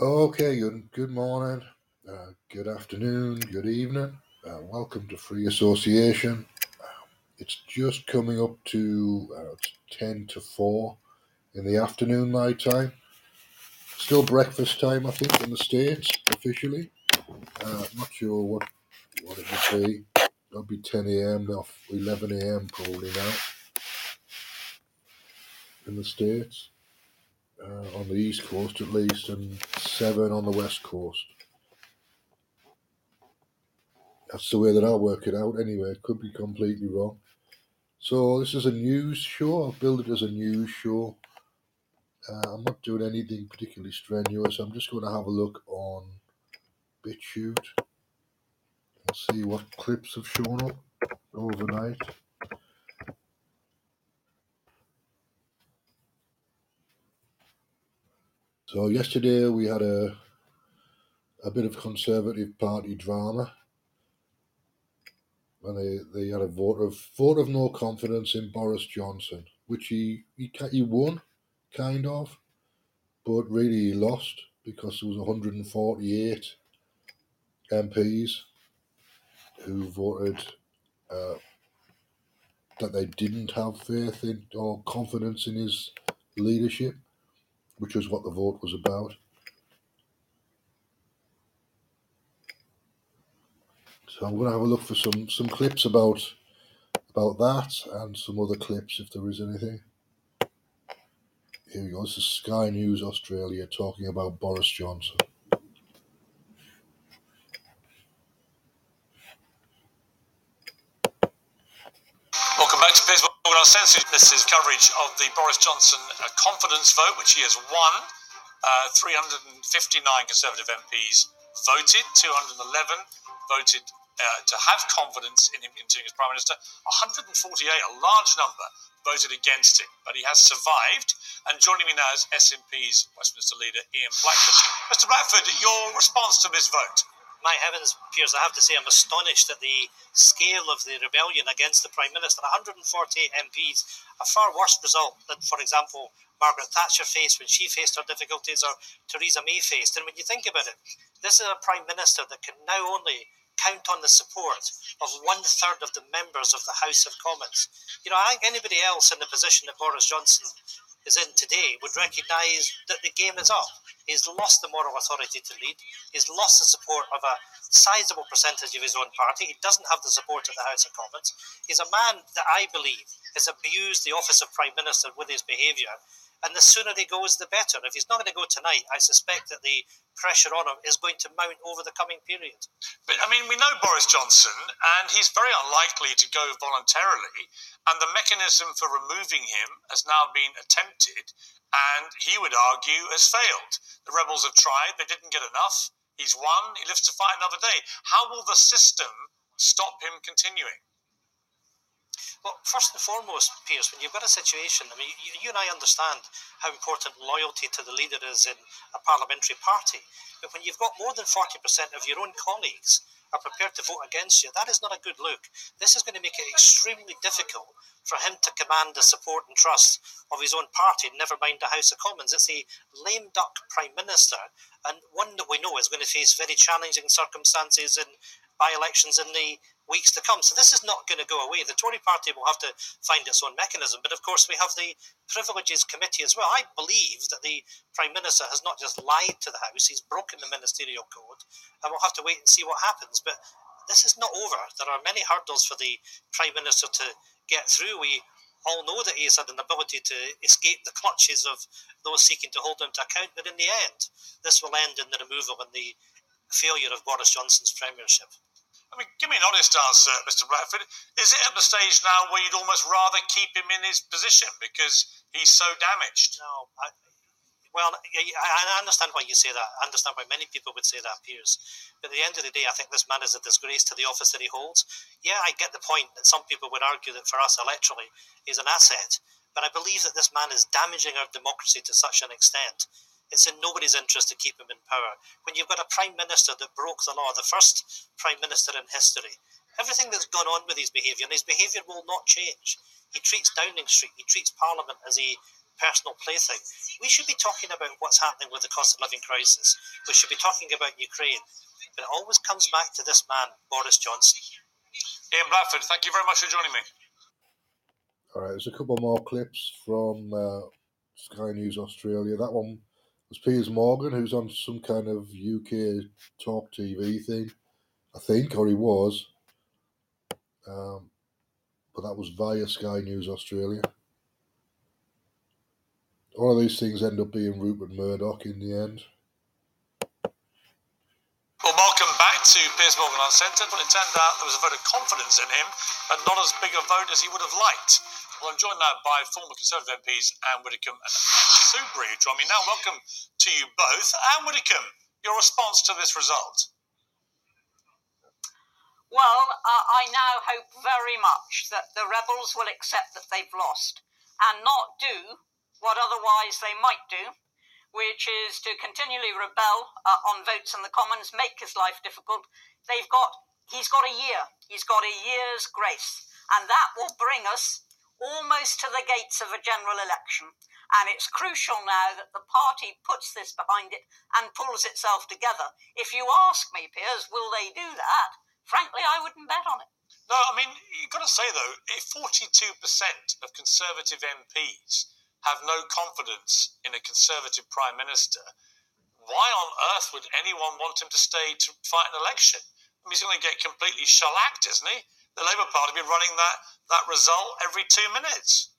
Okay, good, good morning, uh, good afternoon, good evening. Uh, welcome to Free Association. It's just coming up to uh, it's 10 to 4 in the afternoon, my time. Still breakfast time, I think, in the States officially. Uh, not sure what, what it would be. It'll be 10 a.m. now, 11 a.m. probably now in the States. Uh, on the East Coast at least, and 7 on the West Coast. That's the way that I work it out anyway. It could be completely wrong. So this is a news show. I've built it as a news show. Uh, I'm not doing anything particularly strenuous. I'm just going to have a look on BitChute and see what clips have shown up overnight. So yesterday we had a a bit of Conservative Party drama. When they, they had a vote of vote of no confidence in Boris Johnson, which he he, he won, kind of, but really he lost because there was 148 MPs who voted uh, that they didn't have faith in or confidence in his leadership, which was what the vote was about. So I'm going to have a look for some some clips about about that and some other clips if there is anything. Here we go. This is Sky News Australia talking about Boris Johnson. Welcome back to Facebook Uncensored. This is coverage of the Boris Johnson uh, confidence vote, which he has won. Uh, 359 Conservative MPs voted, 211 voted uh, to have confidence in him continuing as Prime Minister. 148, a large number, voted against him, but he has survived. And joining me now is SNP's Westminster leader, Ian Blackford. Mr. Blackford, your response to this vote? My heavens, Piers, I have to say I'm astonished at the scale of the rebellion against the Prime Minister. 148 MPs, a far worse result than, for example, Margaret Thatcher faced when she faced her difficulties or Theresa May faced. And when you think about it, this is a Prime Minister that can now only count on the support of one third of the members of the House of Commons. You know, I think anybody else in the position that Boris Johnson is in today would recognise that the game is up. He's lost the moral authority to lead. He's lost the support of a sizable percentage of his own party. He doesn't have the support of the House of Commons. He's a man that I believe has abused the office of Prime Minister with his behaviour and the sooner he goes, the better. If he's not going to go tonight, I suspect that the pressure on him is going to mount over the coming period. But I mean, we know Boris Johnson, and he's very unlikely to go voluntarily. And the mechanism for removing him has now been attempted, and he would argue has failed. The rebels have tried, they didn't get enough. He's won, he lives to fight another day. How will the system stop him continuing? Well, first and foremost, Piers, when you've got a situation, I mean, you, you, and I understand how important loyalty to the leader is in a parliamentary party. But when you've got more than 40% of your own colleagues are prepared to vote against you, that is not a good look. This is going to make it extremely difficult for him to command the support and trust of his own party, never mind the House of Commons. It's a lame duck prime minister, and one that we know is going to face very challenging circumstances in by elections in the weeks to come. So this is not going to go away. The Tory party will have to find its own mechanism. But of course, we have the Privileges Committee as well. I believe that the Prime Minister has not just lied to the House, he's broken the ministerial code, and we'll have to wait and see what happens. But this is not over. There are many hurdles for the Prime Minister to get through. We all know that he has had an ability to escape the clutches of those seeking to hold him to account. But in the end, this will end in the removal and the failure of Boris Johnson's premiership. I mean, give me an honest answer, Mr. Blackford. Is it at the stage now where you'd almost rather keep him in his position because he's so damaged? No. I, well, I understand why you say that. I understand why many people would say that, Piers. But at the end of the day, I think this man is a disgrace to the office that he holds. Yeah, I get the point that some people would argue that for us electorally, he's an asset. But I believe that this man is damaging our democracy to such an extent it's in nobody's interest to keep him in power. When you've got a prime minister that broke the law, the first prime minister in history, everything that's gone on with his behaviour, and his behaviour will not change. He treats Downing Street, he treats Parliament as a personal plaything. We should be talking about what's happening with the cost of living crisis. We should be talking about Ukraine. But it always comes back to this man, Boris Johnson. Ian Blackford, thank you very much for joining me. All right, there's a couple more clips from uh, Sky News Australia. That one was Piers Morgan, who's on some kind of UK talk TV thing, I think, or he was. Um, but that was via Sky News Australia. All of these things end up being Rupert Murdoch in the end. Well, welcome back to Piers Morgan Uncensored. Well, it turned out there was a vote of confidence in him, but not as big a vote as he would have liked. Well, I'm joined now by former Conservative MPs Anne Widdecombe and Soubry, who join me now. Welcome to you both. Anne Widdecombe, your response to this result? Well, uh, I now hope very much that the rebels will accept that they've lost and not do what otherwise they might do, which is to continually rebel uh, on votes in the Commons, make his life difficult. They've got, he's got a year, he's got a year's grace, and that will bring us almost to the gates of a general election. And it's crucial now that the party puts this behind it and pulls itself together. If you ask me, Piers, will they do that? Frankly, I wouldn't bet on it. No, I mean, you've got to say, though, if 42% of Conservative MPs have no confidence in a Conservative Prime Minister, why on earth would anyone want him to stay to fight an election? I mean, he's going to get completely shellacked, isn't he? The Labour Party be running that, that result every two minutes.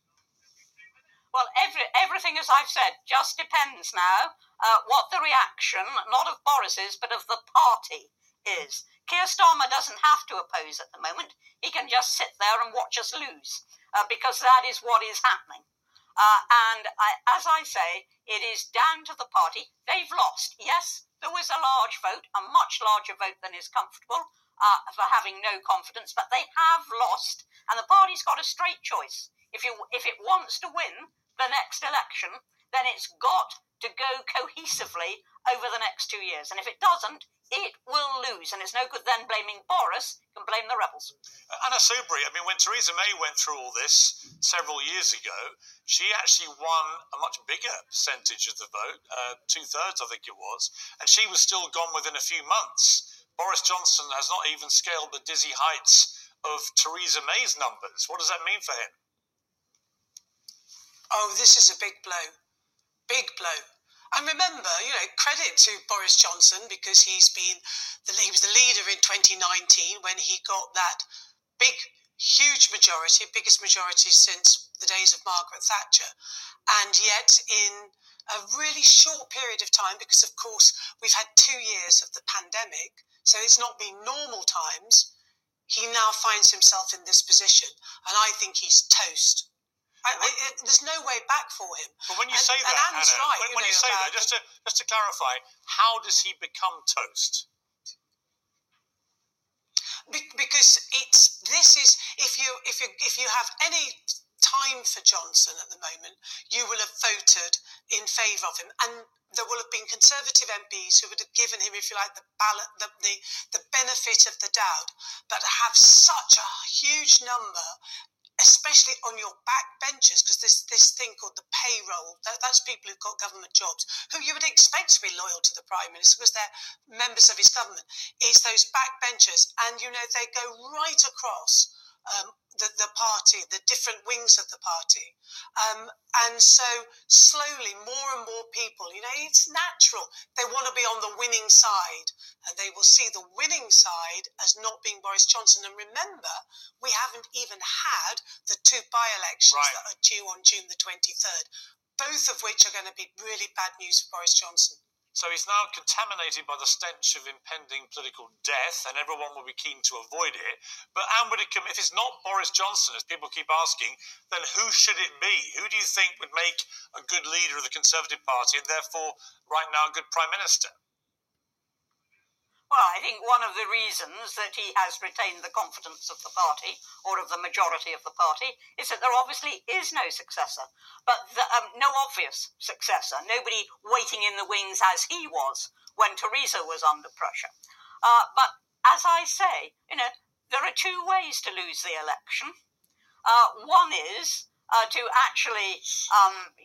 Well, every, everything, as I've said, just depends now uh, what the reaction, not of Boris's, but of the party is. Keir Starmer doesn't have to oppose at the moment. He can just sit there and watch us lose, uh, because that is what is happening. Uh, and I, as I say, it is down to the party. They've lost. Yes, there was a large vote, a much larger vote than is comfortable uh, for having no confidence, but they have lost, and the party's got a straight choice. If you if it wants to win the next election, then it's got to go cohesively over the next two years, and if it doesn't, it will lose, and it's no good then blaming Boris. You can blame the rebels. Anna Soubry, I mean, when Theresa May went through all this several years ago, she actually won a much bigger percentage of the vote, uh, two thirds, I think it was, and she was still gone within a few months. Boris Johnson has not even scaled the dizzy heights of Theresa May's numbers. What does that mean for him? Oh, this is a big blow. Big blow. And remember, you know, credit to Boris Johnson because he's been the, he was the leader in 2019 when he got that big, huge majority, biggest majority since the days of Margaret Thatcher, and yet in a really short period of time, because of course we've had two years of the pandemic, so it's not been normal times. He now finds himself in this position, and I think he's toast. I, I, there's no way back for him. But when you and, say that, Anna, right, when, you when know, you say that, just to just to clarify, how does he become toast? Be- because it's this is if you if you if you have any time for Johnson at the moment, you will have voted in favour of him, and there will have been Conservative MPs who would have given him, if you like, the ballot, the, the the benefit of the doubt, but have such a huge number especially on your backbenchers, because there's this thing called the payroll. That, that's people who've got government jobs, who you would expect to be loyal to the Prime Minister because they're members of his government. It's those backbenchers, and you know, they go right across um, the, the party, the different wings of the party. Um, and so slowly, more and more people, you know, it's natural. They want to be on the winning side, and they will see the winning side as not being Boris Johnson. And remember, we haven't even had the two by elections Right. that are due on June the 23rd, both of which are going to be really bad news for Boris Johnson. So he's now contaminated by the stench of impending political death, and everyone will be keen to avoid it. But Anne Widdecombe, if it's not Boris Johnson, as people keep asking, then who should it be? Who do you think would make a good leader of the Conservative Party and therefore, right now, a good Prime Minister? Well, I think one of the reasons that he has retained the confidence of the party, or of the majority of the party, is that there obviously is no successor, but the, um, no obvious successor. Nobody waiting in the wings as he was when Theresa was under pressure. Uh, but as I say, you know, there are two ways to lose the election. Uh, one is uh, to actually um,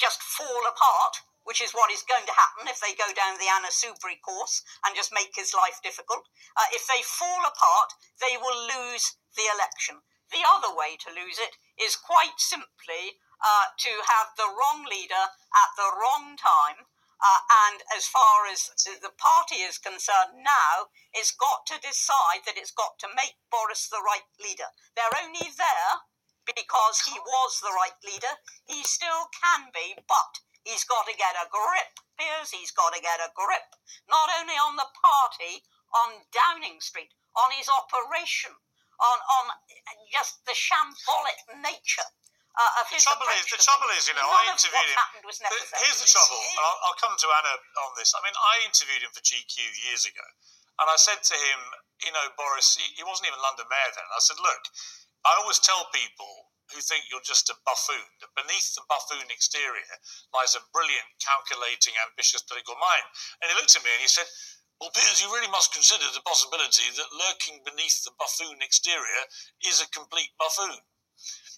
just fall apart, which is what is going to happen if they go down the Anna Soubry course and just make his life difficult. Uh, if they fall apart, they will lose the election. The other way to lose it is quite simply uh, to have the wrong leader at the wrong time. Uh, and as far as the party is concerned now, it's got to decide that it's got to make Boris the right leader. They're only there because he was the right leader. He still can be, but he's got to get a grip, Piers. He's got to get a grip, not only on the party, on Downing Street, on his operation, on, on just the shambolic nature uh, of The his trouble is, the trouble is, you know, None I interviewed him. Here's the trouble, and I'll, I'll come to Anna on this. I mean, I interviewed him for GQ years ago, and I said to him, you know, Boris, he, he wasn't even London mayor then. I said, look, I always tell people who think you're just a buffoon that beneath the buffoon exterior lies a brilliant, calculating, ambitious political mind. And he looked at me and he said, well, Piers, you really must consider the possibility that lurking beneath the buffoon exterior is a complete buffoon.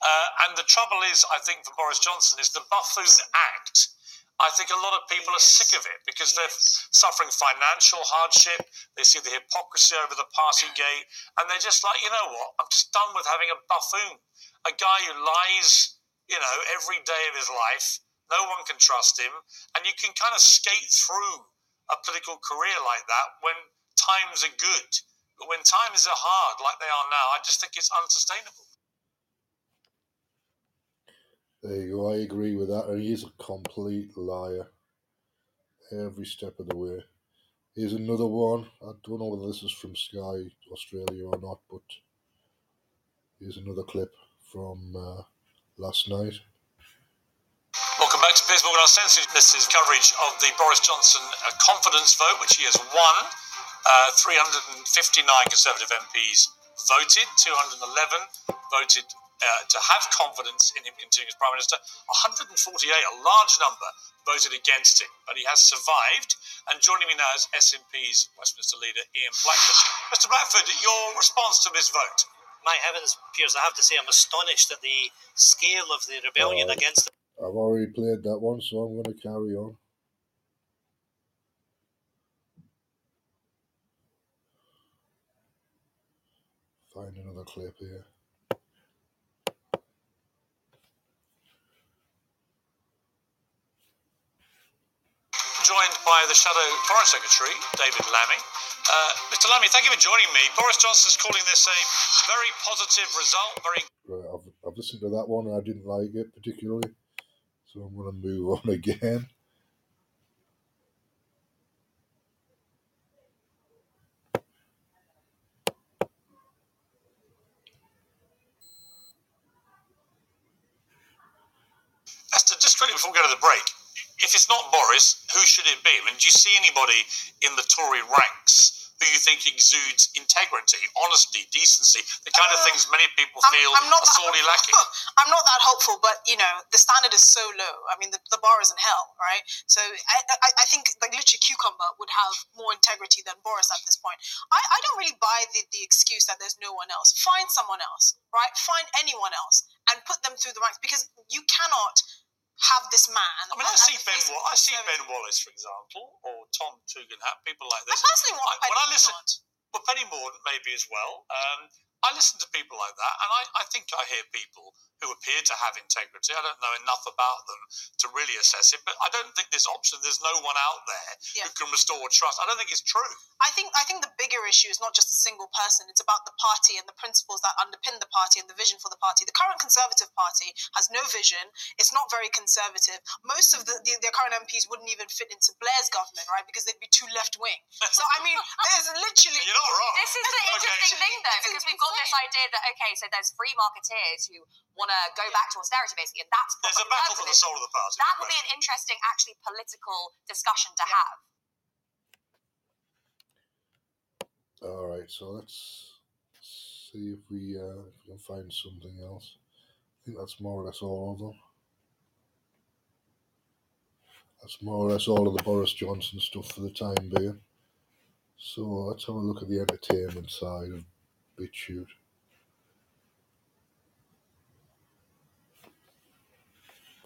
Uh, and the trouble is, I think, for Boris Johnson, is the buffoon act. I think a lot of people are sick of it because they're suffering financial hardship. They see the hypocrisy over the party gate, and they're just like, you know what? I'm just done with having a buffoon, a guy who lies, you know, every day of his life. No one can trust him, and you can kind of skate through a political career like that when times are good. But when times are hard, like they are now, I just think it's unsustainable. There you go. I agree with that. And a complete liar every step of the way. Here's another one. I don't know whether this is from Sky Australia or not, but here's another clip from uh, last night. Welcome back to Piers Morgan Our Uncensored. This is coverage of the Boris Johnson uh, confidence vote, which he has won. Uh, 359 Conservative MPs voted, 211 voted uh, to have confidence in him continuing as Prime Minister. 148, a large number, voted against him, but he has survived. And joining me now is SNP's Westminster leader, Ian Blackford. Mr. Blackford, your response to this vote? My heavens, Piers, I have to say I'm astonished at the scale of the rebellion Oh. against I've already played that one, so I'm going to carry on. Find another clip here. Joined by the Shadow Foreign Secretary, David Lammy. Uh, Mr. Lammy, thank you for joining me. Boris Johnson's calling this a very positive result, very I've, I've listened to that one and I didn't like it particularly, so I'm going to move on again. Esther, just quickly before we go to the break, if it's not Boris, who should it be? I mean, do you see anybody in the Tory ranks who you think exudes integrity, honesty, decency, the kind of Uh, things many people I'm, feel I'm not are that, sorely lacking? I'm not that hopeful, but you know the standard is so low. I mean, the, the bar is in hell, right? So I, I, I think like literally cucumber would have more integrity than Boris at this point. I, I don't really buy the, the excuse that there's no one else. Find someone else, right? Find anyone else and put them through the ranks because you cannot have this man. I mean, I see Ben. Wa- I see Ben Wallace, for example, or Tom Tugendhat, people like this. I personally want I- when I listen- Mordaunt. Well, Penny Mordaunt maybe as well. Um, I listen to people like that, and I, I think I hear people who appear to have integrity. I don't know enough about them to really assess it, but I don't think this option. There's no one out there Yeah. who can restore trust. I don't think it's true. I think I think the bigger issue is not just a single person. It's about the party and the principles that underpin the party and the vision for the party. The current Conservative Party has no vision. It's not very conservative. Most of the, the their current MPs wouldn't even fit into Blair's government, right? Because they'd be too left wing. So I mean, there's literally You're not wrong. This is the Okay. interesting thing, though, because we've got this idea that okay, so there's free marketeers who want to go back to austerity, basically, and that's There's a battle for the soul of the party. That would be an interesting, actually, political discussion to have. All right, so let's see if we, uh, if we can find something else. I think that's more or less all of them. That's more or less all of the Boris Johnson stuff for the time being. So let's have a look at the entertainment side of BitChute.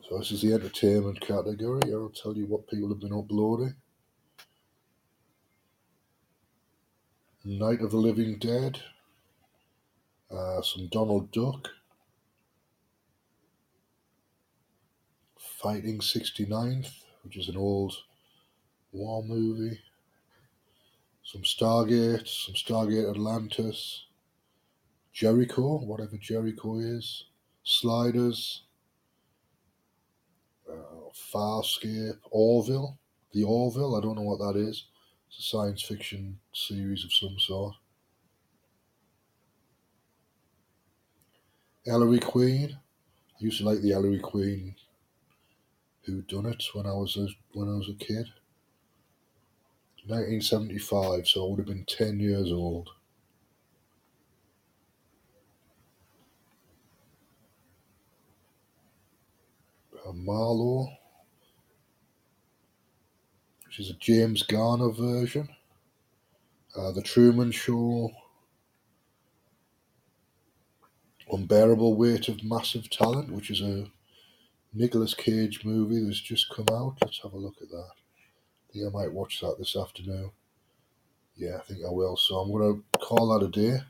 So this is the entertainment category. I'll tell you what people have been uploading. Night of the Living Dead. Uh, some Donald Duck. Fighting 69th, which is an old war movie. Some Stargate, some Stargate Atlantis. Jericho, whatever Jericho is. Sliders. Uh, Farscape. Orville. The Orville, I don't know what that is. It's a science fiction series of some sort. Ellery Queen. I used to like the Ellery Queen who done it when I was a, when I was a kid. 1975, so I would have been 10 years old. Marlowe, which is a James Garner version. Uh, the Truman Show. Unbearable Weight of Massive Talent, which is a Nicolas Cage movie that's just come out. Let's have a look at that. I think I might watch that this afternoon. Yeah, I think I will. So I'm going to call that a day.